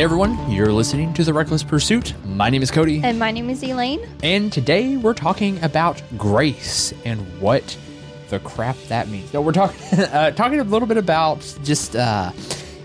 Hey everyone, you're listening to The Reckless Pursuit. My name is Cody, And my name is Elaine. and today we're talking about grace and what the crap that means. No, we're talking uh, talking a little bit about just uh,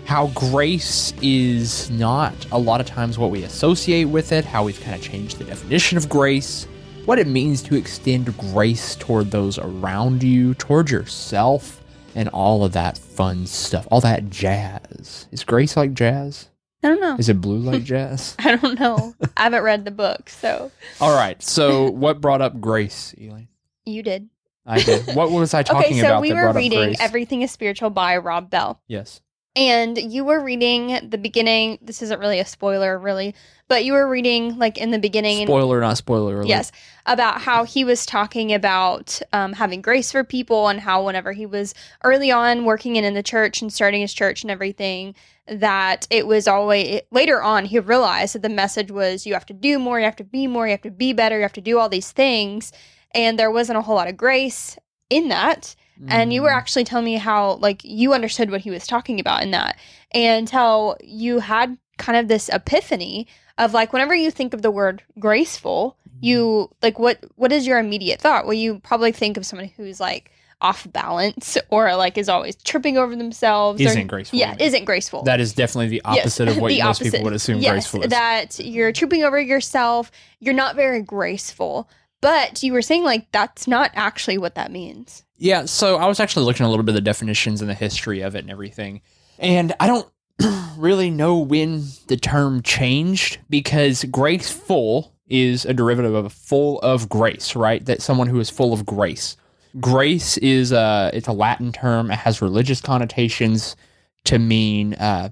how grace is not a lot of times what we associate with it, how we've kind of changed the definition of grace, what it means to extend grace toward those around you, toward yourself, and all of that fun stuff, all that jazz. Is grace like jazz? I don't know. Is it blue like jazz? I don't know. I haven't read the book, so All right. So, what brought up grace, Elaine? you did. I did. What was I talking okay, so about we were reading? Everything is Spiritual by Rob Bell. yes. And you were reading the beginning. This isn't really a spoiler, really, but you were reading like in the beginning. and- Spoiler, not spoiler. Alert. Yes, about how he was talking about um, having grace for people and how whenever he was early on working in, in the church and starting his church and everything, that it was always later on he realized that the message was you have to do more, you have to be more, you have to be better, you have to do all these things, and there wasn't a whole lot of grace in that. And you were Mm. actually telling me how like you understood what he was talking about in that, and how you had kind of this epiphany of like whenever you think of the word graceful you like what what is your immediate thought well you probably think of someone who's like off balance or like is always tripping over themselves isn't graceful. yeah isn't graceful That is definitely the Yes, opposite of what most people would assume yes, graceful is. that you're tripping over yourself you're not very graceful but you were saying like that's not actually what that means Yeah, so I was actually looking a little bit of the definitions and the history of it and everything. And I don't really know when the term changed because graceful is a derivative of full of grace, right? That someone who is full of grace. Grace is a it's a Latin term. It has religious connotations to mean uh,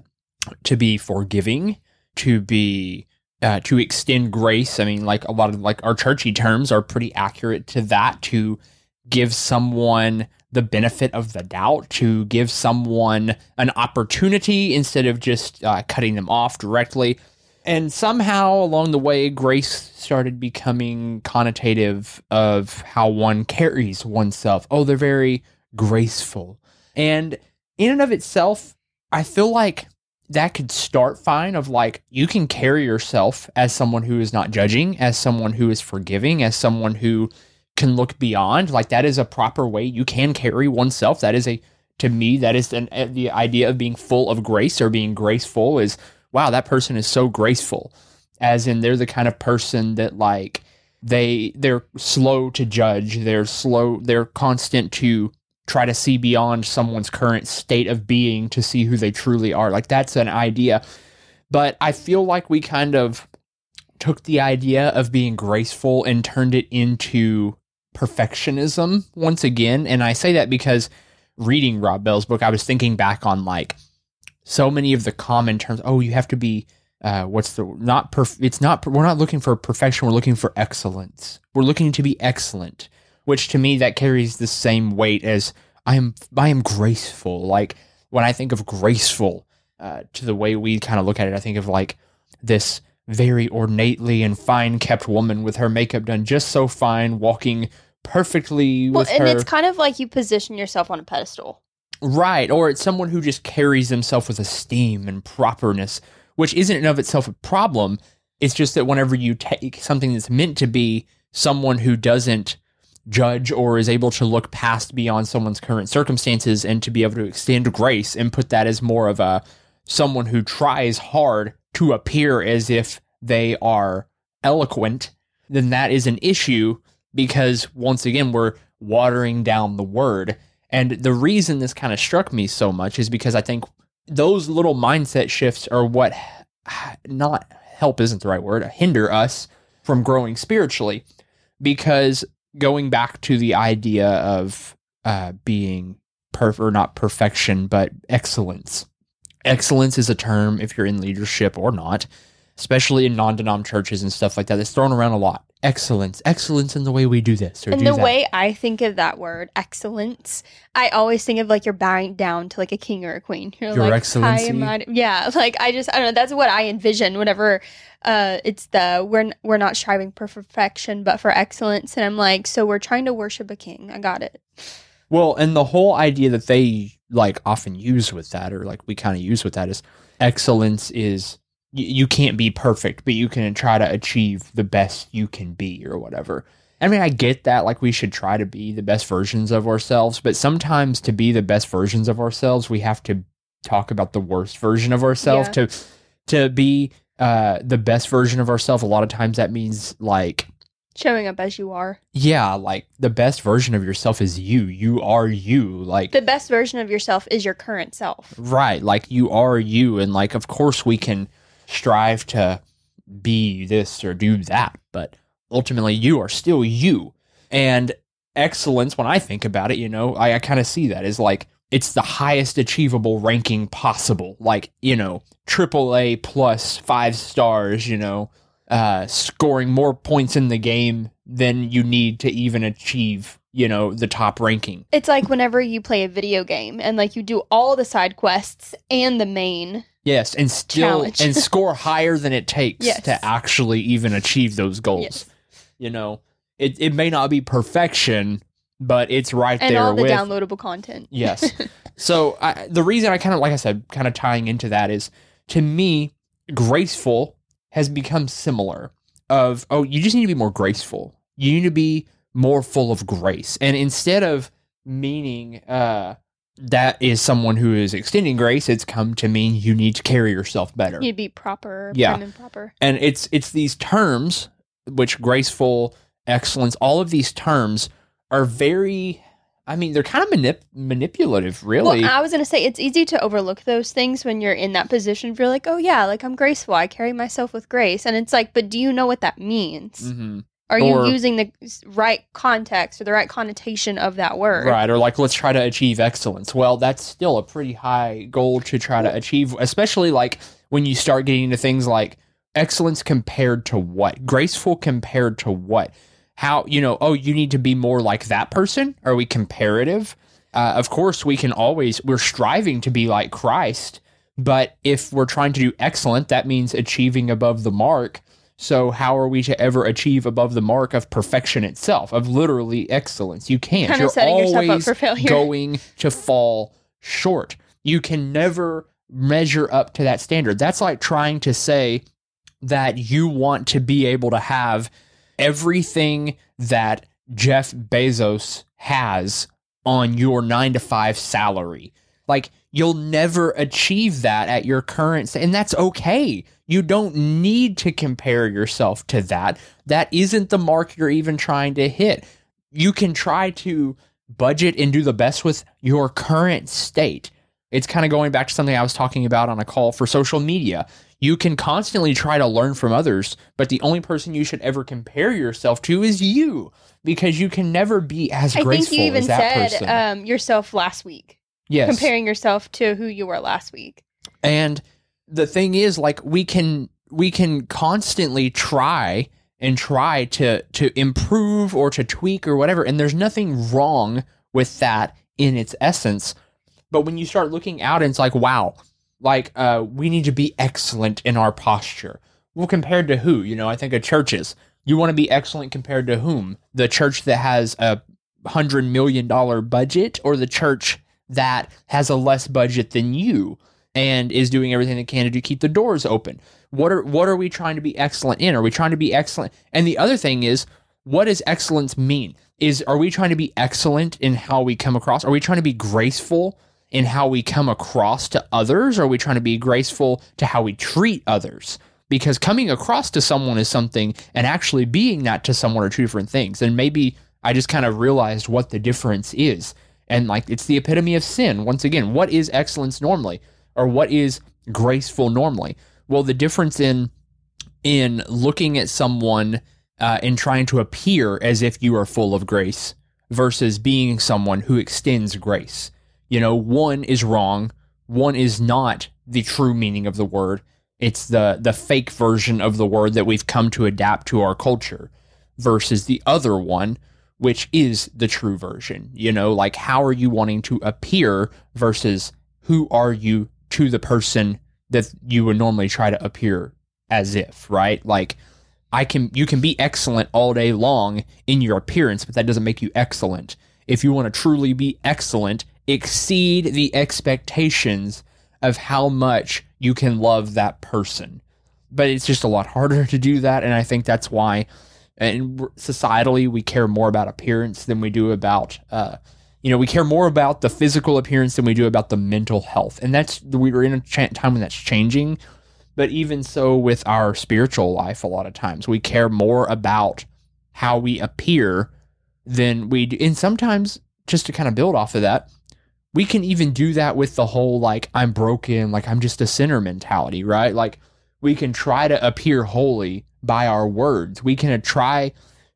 to be forgiving, to be uh, to extend grace. I mean, like a lot of like our churchy terms are pretty accurate to that. To give someone the benefit of the doubt, to give someone an opportunity instead of just uh, cutting them off directly. And somehow along the way, grace started becoming connotative of how one carries oneself. Oh, they're very graceful. And in and of itself, I feel like that could start fine of like you can carry yourself as someone who is not judging, as someone who is forgiving, as someone who can look beyond. Like that is a proper way you can carry oneself. That is a to me that is an, uh, the idea of being full of grace or being graceful is wow that person is so graceful as in they're the kind of person that like they they're slow to judge they're slow they're constant to try to see beyond someone's current state of being to see who they truly are like that's an idea but i feel like we kind of took the idea of being graceful and turned it into perfectionism once again. And i say that because reading rob bell's book i was thinking back on like so many of the common terms oh you have to be uh, what's the not perf- it's not we're not looking for perfection we're looking for excellence. We're looking to be excellent which to me that carries the same weight as i am i am graceful. Like when i think of graceful uh, to the way we kind of look at it i think of like this very ornately and fine kept woman with her makeup done just so fine walking perfectly well and her it's kind of like you position yourself on a pedestal Right, or it's someone who just carries themselves with esteem and properness, which isn't in of itself a problem. It's just that whenever you take something that's meant to be someone who doesn't judge or is able to look past beyond someone's current circumstances and to be able to extend grace and put that as more of a someone who tries hard to appear as if they are eloquent, then that is an issue because once again we're watering down the word. And the reason this kind of struck me so much is because I think those little mindset shifts are what not help isn't the right word, hinder us from growing spiritually. Because going back to the idea of uh, being perf or not perfection, but excellence. Excellence is a term if you're in leadership or not, especially in non-denom churches and stuff like that. It's thrown around a lot. Excellence, excellence in the way we do this or and do the that. way I think of that word, excellence, I always think of like you're bowing down to like a king or a queen. You're Your like, Excellency. "Hi, am I-" yeah, like I just I don't know. That's what I envision whenever uh, it's the we're we're not striving for perfection but for excellence, and I'm like, so we're trying to worship a king. I got it. Well, and the whole idea that they like often use with that, or like we kind of use with that, is excellence is you, can't be perfect, but you can try to achieve the best you can be or whatever. I mean, I get that like we should try to be the best versions of ourselves, but sometimes to be the best versions of ourselves, we have to talk about the worst version of ourselves Yeah. to to be uh the best version of ourselves. A lot of times that means like Showing up as you are. yeah, like the best version of yourself is you. You are you. Like The best version of yourself is your current self. Right. Like you are you. And like, of course, we can strive to be this or do that, but ultimately, you are still you. And excellence, when I think about it, you know, I, I kind of see that as like it's the highest achievable ranking possible. Like, you know, triple A plus five stars, you know, uh, scoring more points in the game than you need to even achieve, you know, the top ranking. It's like whenever you play a video game and like you do all the side quests and the main. Yes, and still Challenge. and score higher than it takes Yes. to actually even achieve those goals. Yes. You know, it it may not be perfection, but it's right And there all the with downloadable content. yes. so I, the reason I kind of like I said, kind of tying into that is to me, graceful has become similar. Of oh, you just need to be more graceful. You need to be more full of grace, and instead of meaning uh that is someone who is extending grace, it's come to mean you need to carry yourself better. You'd be proper, Yeah. and proper. and it's it's these terms which graceful excellence all of these terms are very i mean they're kind of manip- manipulative really Well, I was gonna say it's easy to overlook those things when you're in that position. If you're like, oh yeah, like I'm graceful, I carry myself with grace, and it's like, but do you know what that means? Mhm. Are Or- you using the right context or the right connotation of that word? right or like let's try to achieve excellence. Well that's still a pretty high goal to try to achieve especially like when you start getting into things like excellence compared to what? Graceful compared to what? How you know oh you need to be more like that person? Are we comparative? Uh, of course we can always we're striving to be like christ but if we're trying to do excellent that means achieving above the mark so how are we to ever achieve above the mark of perfection itself of literally excellence? You can't. Kind you're of up always going to fall short. You can never measure up to that standard. That's like trying to say that you want to be able to have everything that Jeff Bezos has on your nine to five salary. Like, you'll never achieve that at your current, and that's okay. You don't need to compare yourself to that. That isn't the mark you're even trying to hit. You can try to budget and do the best with your current state. It's kind of going back to something I was talking about on a call for social media. You can constantly try to learn from others, but the only person you should ever compare yourself to is you because you can never be as I graceful think you even as that said person. um, yourself last week, yes. comparing yourself to who you were last week. And the thing is like we can we can constantly try and try to to improve or to tweak or whatever and there's nothing wrong with that in its essence. But when you start looking out and it's like wow, like uh we need to be excellent in our posture. Well, compared to who? You know, I think of churches. You want to be excellent compared to whom? The church that has a hundred million dollar budget or the church that has a less budget than you and is doing everything they can to keep the doors open. What are what are we trying to be excellent in? Are we trying to be excellent? And the other thing is, what does excellence mean? Is are we trying to be excellent in how we come across? Are we trying to be graceful in how we come across to others? Are we trying to be graceful to how we treat others? Because coming across to someone is something, and actually being that to someone are two different things. And maybe I just kind of realized what the difference is. And like it's the epitome of sin. Once again, what is excellence normally? Or what is graceful normally? Well, the difference in in looking at someone uh, and trying to appear as if you are full of grace versus being someone who extends grace. You know, one is wrong, one is not the true meaning of the word. It's the the fake version of the word that we've come to adapt to our culture versus the other one which is the true version. You know, like how are you wanting to appear versus who are you to the person that you would normally try to appear as if, right? Like I can you can be excellent all day long in your appearance, but that doesn't make you excellent. If you want to truly be excellent, exceed the expectations of how much you can love that person. but it's just a lot harder to do that. And I think that's why, and societally, we care more about appearance than we do about, uh, you know, we care more about the physical appearance than we do about the mental health. And that's, we're in a time when that's changing. But even so, with our spiritual life, a lot of times we care more about how we appear than we do. And sometimes, just to kind of build off of that, we can even do that with the whole like, I'm broken, like I'm just a sinner mentality, right? Like, we can try to appear holy by our words. We can try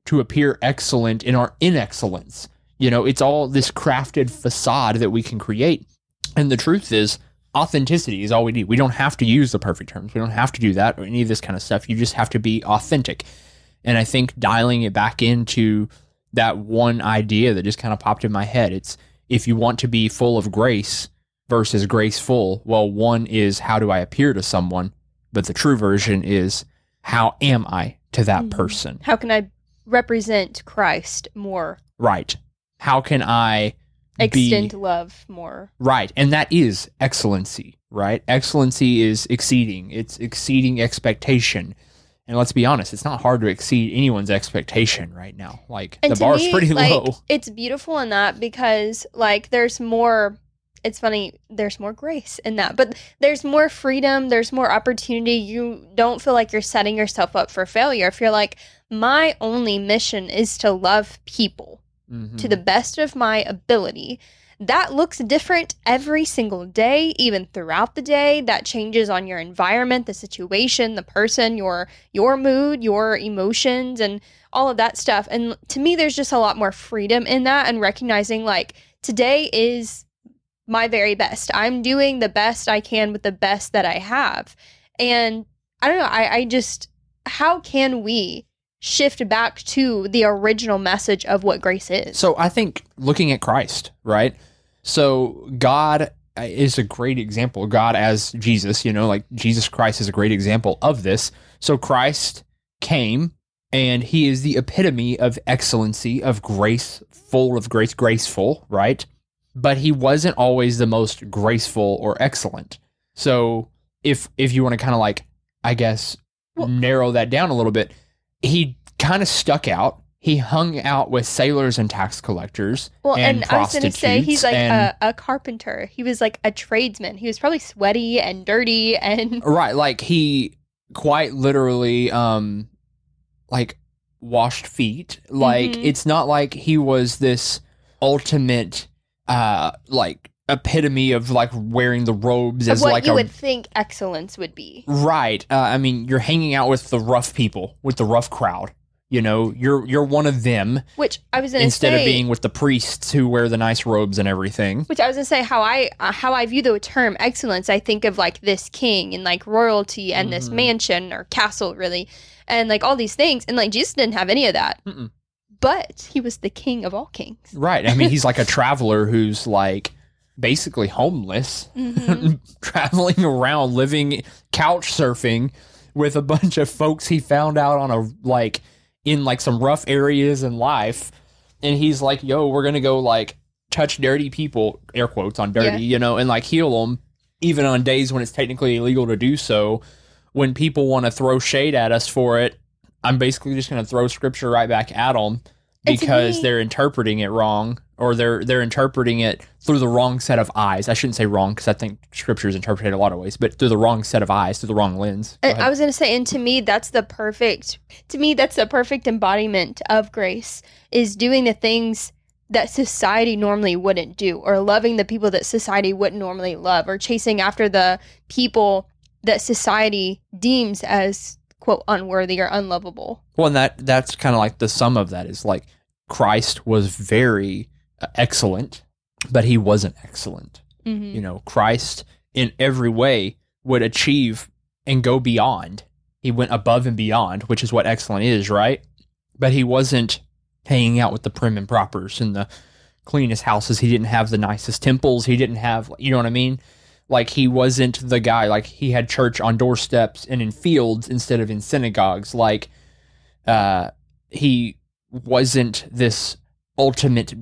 to appear excellent in our inexcellence. You know, it's all this crafted facade that we can create. And the truth is, authenticity is all we need. We don't have to use the perfect terms. We don't have to do that or any of this kind of stuff. You just have to be authentic. And I think dialing it back into that one idea that just kind of popped in my head. It's if you want to be full of grace versus graceful, well, one is how do I appear to someone? But the true version is how am I to that Mhm. person? How can I represent Christ more? Right. How can I Extend be love more. right? And that is excellency, right? Excellency is exceeding. It's exceeding expectation. And let's be honest, it's not hard to exceed anyone's expectation right now. Like And the bar's me, pretty like, low. It's beautiful in that because like there's more it's funny, there's more grace in that. But there's more freedom, there's more opportunity. You don't feel like you're setting yourself up for failure. If you're like, my only mission is to love people Mhm. to the best of my ability. That looks different every single day, even throughout the day. That changes on your environment, the situation, the person, your your mood, your emotions and all of that stuff. And to me there's just a lot more freedom in that and recognizing like today is my very best. I'm doing the best I can with the best that I have. And I don't know, I, I just how can we shift back to the original message of what grace is? So I think looking at Christ, right? So God uh, is a great example. God as Jesus, you know, like Jesus Christ is a great example of this. So Christ came and he is the epitome of excellency, of grace, full of grace, graceful, right? But he wasn't always the most graceful or excellent. So if if you want to kind of like, I guess, Well- narrow that down a little bit, he kind of stuck out. He hung out with sailors and tax collectors. Well, and, and, I was going to say he's like and- a, a carpenter. He was like a tradesman. He was probably sweaty and dirty and Right, like he quite literally um like washed feet. Like Mhm. it's not like he was this ultimate uh like epitome of like wearing the robes as what like you a would think excellence would be. right. Uh, I mean, you're hanging out with the rough people, with the rough crowd. You know, you're you're one of them Which I was instead say of being with the priests who wear the nice robes and everything. Which I was gonna say how I uh, how I view the term excellence. I think of like this king and like royalty and this Mhm. mansion or castle, really, and like all these things. And like Jesus didn't have any of that, Mm-mm. But he was the king of all kings. Right. I mean, he's like a traveler who's like basically homeless. Mhm. traveling around living couch surfing with a bunch of folks he found out on a like in like some rough areas in life and he's like yo we're gonna go like touch dirty people air quotes on dirty Yeah. you know and like heal them even on days when it's technically illegal to do so when people want to throw shade at us for it i'm basically just gonna throw scripture right back at them because they're interpreting it wrong or they're they're interpreting it through the wrong set of eyes. I shouldn't say wrong because I think scripture is interpreted a lot of ways, but through the wrong set of eyes, through the wrong lens. Go. I was gonna say, and to me, that's the perfect. To me, that's the perfect embodiment of grace. Is doing the things that society normally wouldn't do, or loving the people that society wouldn't normally love, or chasing after the people that society deems as quote unworthy or unlovable. well, and that that's kind of like the sum of that is like Christ was very uh, excellent, but he wasn't excellent. Mm-hmm. You know, Christ in every way would achieve and go beyond. He went above and beyond, which is what excellent is, right? But he wasn't hanging out with the prim and propers and the cleanest houses. He didn't have the nicest temples. He didn't have, you know what I mean? Like he wasn't the guy. Like he had church on doorsteps and in fields instead of in synagogues. Like uh, he wasn't this ultimate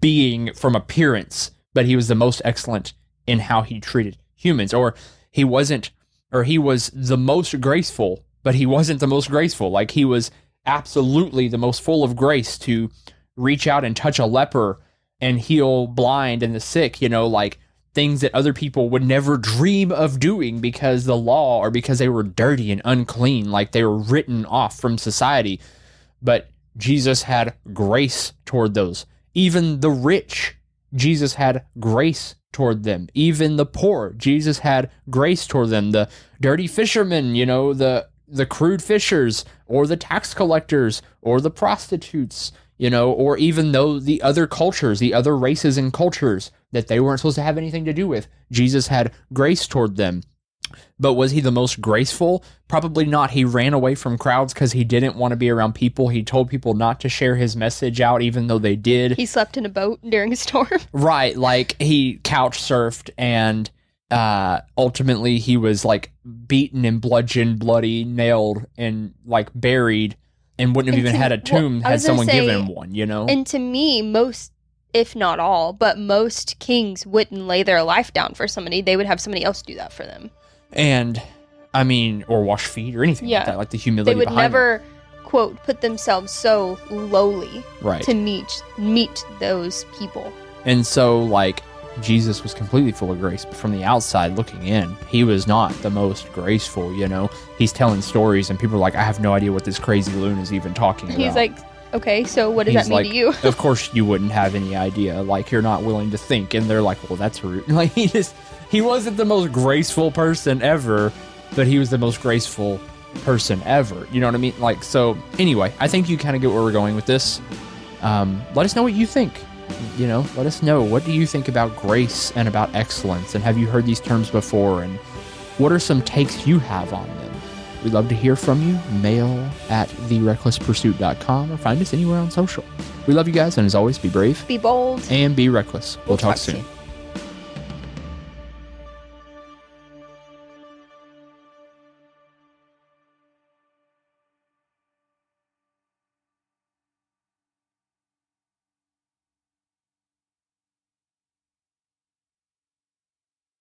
being from appearance, but he was the most excellent in how he treated humans. Or he wasn't or he was the most graceful, but he wasn't the most graceful. Like he was absolutely the most full of grace to reach out and touch a leper and heal blind and the sick, you know, like things that other people would never dream of doing because the law or because they were dirty and unclean, like they were written off from society. But Jesus had grace toward those. Even the rich, Jesus had grace toward them. Even the poor, Jesus had grace toward them. The dirty fishermen, you know, the the crude fishers or the tax collectors or the prostitutes, you know, or even though the other cultures, the other races and cultures that they weren't supposed to have anything to do with, Jesus had grace toward them. But was he the most graceful? Probably not. He ran away from crowds because he didn't want to be around people. He told people not to share his message out, even though they did. He slept in a boat during a storm. Right. Like he couch surfed and uh ultimately he was like beaten and bludgeoned, bloody, nailed, and like buried and wouldn't have And even to- had a tomb I had someone say- given him one, you know? And to me, most, if not all, but most kings wouldn't lay their life down for somebody. They would have somebody else do that for them. And I mean, or wash feet or anything Yeah. like that, like the humility They would behind it. never, quote, put themselves so lowly right. to meet meet those people. And so, like, Jesus was completely full of grace, but from the outside looking in, he was not the most graceful, you know? He's telling stories, and people are like, I have no idea what this crazy loon is even talking about. He's like, okay, so what does He's that mean like, to you? of course, you wouldn't have any idea. Like, you're not willing to think. And they're like, well, that's rude. Like, he just, he wasn't the most graceful person ever, but he was the most graceful person ever. You know what I mean? Like, so anyway, I think you kind of get where we're going with this. Um, let us know what you think. You know, let us know what do you think about grace and about excellence, and have you heard these terms before? And what are some takes you have on them? We'd love to hear from you. Mail at therecklesspursuit.com or find us anywhere on social. We love you guys, and as always, be brave Be bold. and be reckless. We'll, talk, talk soon. soon.